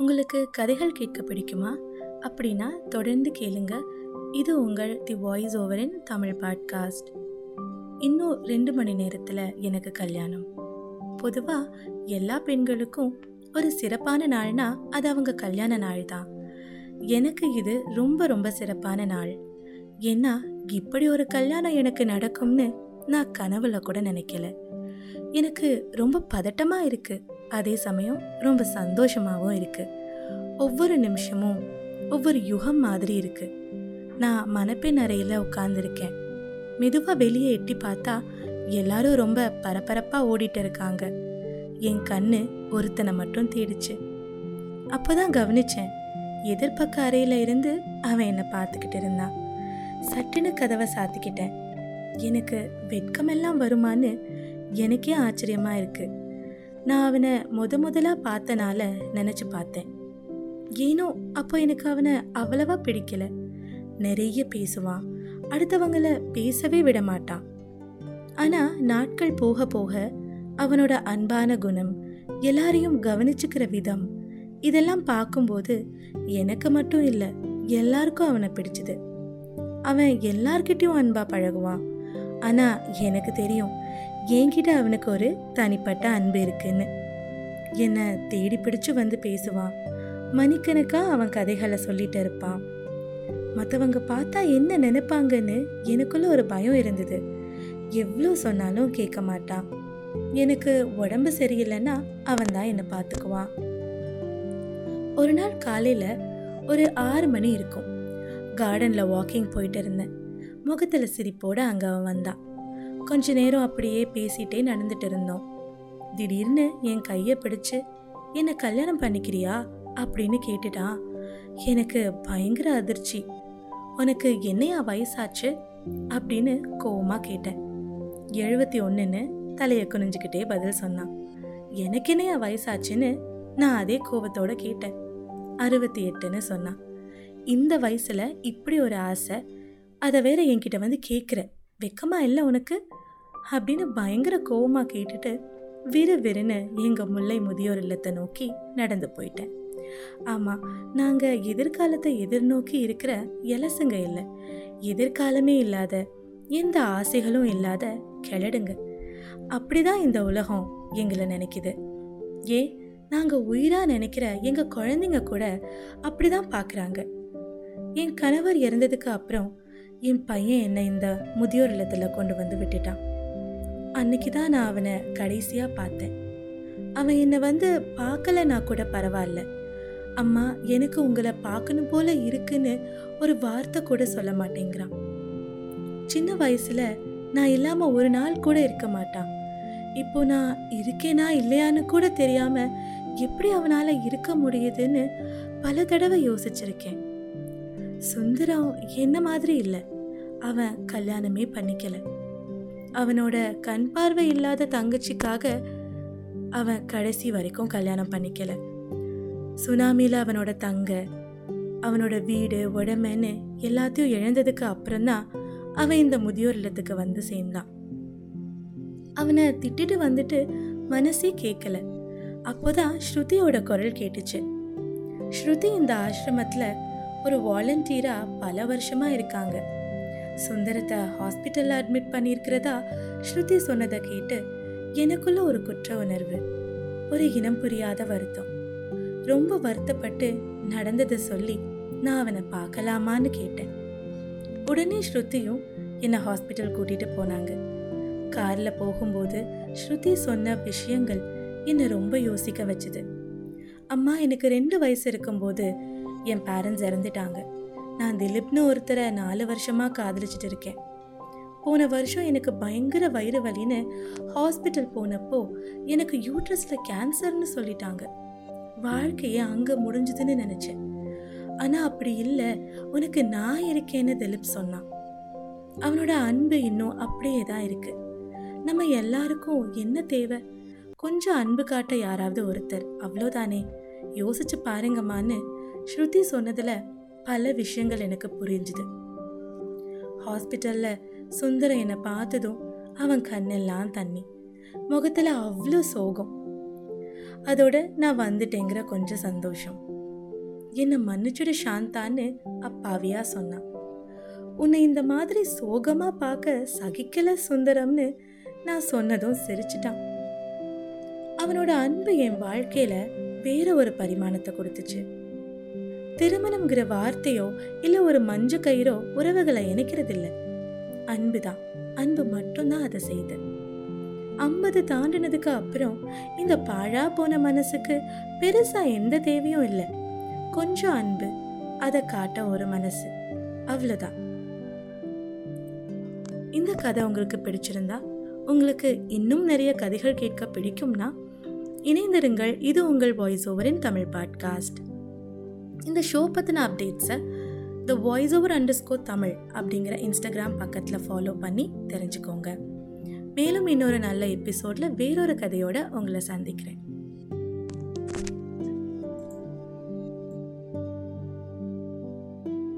உங்களுக்கு கதைகள் கேட்க பிடிக்குமா? அப்படின்னா தொடர்ந்து கேளுங்க. இது உங்கள் தி வாய்ஸ் ஓவரின் தமிழ் பாட்காஸ்ட் இன்னும் ரெண்டு மணி நேரத்தில் எனக்கு கல்யாணம். பொதுவாக எல்லா பெண்களுக்கும் ஒரு சிறப்பான நாள்னா அது அவங்க கல்யாண நாள் தான். எனக்கு இது ரொம்ப ரொம்ப சிறப்பான நாள். ஏன்னா இப்படி ஒரு கல்யாணம் எனக்கு நடக்கும்னு நான் கனவுல கூட நினைக்கல. எனக்கு ரொம்ப பதட்டமாக இருக்குது அதே சமயம் ரொம்ப சந்தோஷமாகவும் இருக்குது ஒவ்வொரு நிமிஷமும் ஒவ்வொரு யுகம் மாதிரி இருக்குது நான் மணப்பெண் அறையில் உட்காந்துருக்கேன் மெதுவாக வெளியே எட்டி பார்த்தா எல்லாரும் ரொம்ப பரபரப்பாக ஓடிட்டு இருக்காங்க. என் கண்ணு ஒருத்தனை மட்டும் தேடிச்சு. அப்போ தான் கவனிச்சேன் எதிர்பக்க அறையில் இருந்து அவன் என்னை பார்த்துக்கிட்டு இருந்தான். சட்டுன்னு கதவை சாத்திக்கிட்டேன். எனக்கு வெட்கமெல்லாம் வருமான்னு எனக்கே ஆச்சரியமாக இருக்குது நான் அவனை முத முதலாக பார்த்தனால நினச்சி பார்த்தேன். ஏனோ அப்போ எனக்கு அவனை அவ்வளவா பிடிக்கல. நிறைய பேசுவான். அடுத்தவங்கள பேசவே விட மாட்டான் ஆனால் நாட்கள் போக போக அவனோட அன்பான குணம் எல்லாரையும் கவனிச்சுக்கிற விதம் இதெல்லாம் பார்க்கும்போது எனக்கு மட்டும் இல்லை எல்லாருக்கும் அவனை பிடிச்சது. அவன் எல்லார்கிட்டையும் அன்பா பழகுவான். ஆனா எனக்கு தெரியும் என்கிட்ட அவனுக்கு ஒரு தனிப்பட்ட அன்பு இருக்குன்னு. என்னை தேடி பிடிச்சு வந்து பேசுவான். மணிக்கணக்காக அவன் கதைகளை சொல்லிட்டு இருப்பான். மற்றவங்க பார்த்தா என்ன நினைப்பாங்கன்னு எனக்குள்ள ஒரு பயம் இருந்தது. எவ்வளோ சொன்னாலும் கேட்க மாட்டான். எனக்கு உடம்பு சரியில்லைன்னா அவன் தான் என்னை பார்த்துக்குவான். ஒரு நாள் காலையில் ஒரு ஆறு மணி இருக்கும். கார்டனில் வாக்கிங் போயிட்டு இருந்தேன். முகத்தில் சிரிப்போடு அங்கே அவன் வந்தான். கொஞ்ச நேரம் அப்படியே பேசிட்டே நடந்துட்டு இருந்தோம். திடீர்னு என் கையை பிடிச்சு என்னை கல்யாணம் பண்ணிக்கிறியா? அப்படின்னு கேட்டுட்டான். எனக்கு பயங்கர அதிர்ச்சி. உனக்கு என்னையா வயசாச்சு? அப்படின்னு கோவமாக கேட்டேன். எழுபத்தி ஒன்றுன்னு தலையை குனிஞ்சுக்கிட்டே பதில் சொன்னான். எனக்கு என்னையா வயசாச்சுன்னு? நான் அதே கோபத்தோட கேட்டேன். அறுபத்தி எட்டுன்னு சொன்னான். இந்த வயசில் இப்படி ஒரு ஆசை அதை வேற என்கிட்ட வந்து கேட்குறேன் வெக்கமா இல்லை உனக்கு? அப்படின்னு பயங்கர கோவமாக கேட்டுட்டு விறு விறுன்னு எங்கள் முல்லை முதியோர் இல்லத்தை நோக்கி நடந்து போயிட்டேன். ஆமாம் நாங்கள் எதிர்காலத்தை எதிர்நோக்கி இருக்கிற எலசுங்க இல்லை. எதிர்காலமே இல்லாத எந்த ஆசைகளும் இல்லாத கிளடுங்க அப்படிதான் இந்த உலகம் எங்களை நினைக்குது. ஏ நாங்கள் உயிராக நினைக்கிற எங்கள் குழந்தைங்க கூட அப்படிதான் பார்க்குறாங்க என் கணவர் இறந்ததுக்கு அப்புறம் என் பையன் என்னை இந்த முதியோர் இல்லத்தில் கொண்டு வந்து விட்டுட்டான். அன்னைக்கு தான் நான் அவனை கடைசியாக பார்த்தேன். அவன் என்னை வந்து பார்க்கலனா கூட பரவாயில்ல. அம்மா எனக்கு உங்களை பார்க்கணும் போல இருக்குன்னு ஒரு வார்த்தை கூட சொல்ல மாட்டேங்கிறான். சின்ன வயசில் நான் இல்லாமல் ஒரு நாள் கூட இருக்க மாட்டான். இப்போ நான் இருக்கேனா இல்லையான்னு கூட தெரியாமல் எப்படி அவனால் இருக்க முடியுதுன்னு பல தடவை யோசிச்சிருக்கேன். சுந்தரம் என்ன மாதிரி இல்லை. அவன் கல்யாணமே பண்ணிக்கல. அவனோட கண் பார்வை இல்லாத தங்கச்சிக்காக அவன் கடைசி வரைக்கும் கல்யாணம் பண்ணிக்கல. சுனாமியில் அவனோட தங்க அவனோட வீடு உடமைன்னு எல்லாத்தையும் இழந்ததுக்கு அப்புறம்தான் அவன் இந்த முதியோர் இல்லத்துக்கு வந்து சேர்ந்தான். அவனை திட்டிட்டு வந்துட்டு மனசே கேட்கல அப்போதான் ஸ்ருதியோட குரல் கேட்டுச்சு. ஸ்ருதி இந்த ஆசிரமத்தில் ஒரு வாலண்டியராக பல வருஷமா இருக்காங்க. சுந்தரத்தை ஹாஸ்பிட்டலில் அட்மிட் பண்ணியிருக்கிறதா ஸ்ருதி சொன்னதை கேட்டு எனக்குள்ள ஒரு குற்ற உணர்வு ஒரு இனம் புரியாத வருத்தம். ரொம்ப வருத்தப்பட்டு நடந்ததை சொல்லி நான் அவனை பார்க்கலாமான்னு கேட்டேன். உடனே ஸ்ருதியும் என்னை ஹாஸ்பிட்டல் கூட்டிகிட்டு போனாங்க. காரில் போகும்போது ஸ்ருதி சொன்ன விஷயங்கள் என்னை ரொம்ப யோசிக்க வச்சுது. அம்மா எனக்கு ரெண்டு வயசு இருக்கும்போது என் பேரண்ட்ஸ் இறந்துட்டாங்க. நான் திலீப்னு ஒருத்தரை நாலு வருஷமாக காதலிச்சிட்டு இருக்கேன். போன வருஷம் எனக்கு பயங்கர வயிறு வலின்னு ஹாஸ்பிட்டல் போனப்போ எனக்கு யூட்ரஸில் கேன்சர்னு சொல்லிட்டாங்க. வாழ்க்கையே அங்கே முடிஞ்சுதுன்னு நினச்சேன். ஆனால் அப்படி இல்லை உனக்கு நான் இருக்கேன்னு திலீப் சொன்னான். அவனோட அன்பு இன்னும் அப்படியே தான் இருக்கு. நம்ம எல்லாருக்கும் என்ன தேவை? கொஞ்சம் அன்பு காட்ட யாராவது ஒருத்தர் அவ்வளோதானே யோசிச்சு பாருங்கம்மான்னு ஸ்ருதி சொன்னதில் பல விஷயங்கள் எனக்கு புரிஞ்சுது. ஹாஸ்பிட்டலில் சுந்தரம் என்னை பார்த்ததும் அவன் கண்ணெல்லாம் தண்ணி. முகத்தில் அவ்வளோ சோகம். அதோட நான் வந்துட்டேங்கிற கொஞ்சம் சந்தோஷம். என்னை மன்னிச்சுடு சாந்தான்னு அப்பாவியா சொன்னான். உன்னை இந்த மாதிரி சோகமாக பார்க்க சகிக்கல சுந்தரம்னு நான் சொன்னதும் சிரிச்சிட்டான். அவனோட அன்பு என் வாழ்க்கையில் வேற ஒரு பரிமாணத்தை கொடுத்துச்சு. திருமணம்ங்கிற வார்த்தையோ இல்லை ஒரு மஞ்ச கயிறோ உறவுகளை இணைக்கிறதில்ல. அன்பு அன்புதான். அன்பு மட்டும்தான் அதை செய்து. ஐம்பது தாண்டினதுக்கு அப்புறம் இந்த பாழா போன மனசுக்கு பெருசா எந்த தேவையும் இல்லை. கொஞ்சம் அன்பு அதை காட்ட ஒரு மனசு. அவ்வளோதான் இந்த கதை உங்களுக்கு பிடிச்சிருந்தா உங்களுக்கு இன்னும் நிறைய கதைகள் கேட்க பிடிக்கும்னா இணைந்திருங்கள். இது உங்கள் வாய்ஸ் ஓவரின் தமிழ் பாட்காஸ்ட் இந்த ஷோ பற்றின அப்டேட்ஸை the voice over underscore Tamil அப்படிங்கிற இன்ஸ்டாகிராம் பக்கத்தில் ஃபாலோ பண்ணி தெரிஞ்சுக்கோங்க. மேலும் இன்னொரு நல்ல எபிசோடில் வேறொரு கதையோடு உங்களை சந்திக்கிறேன்.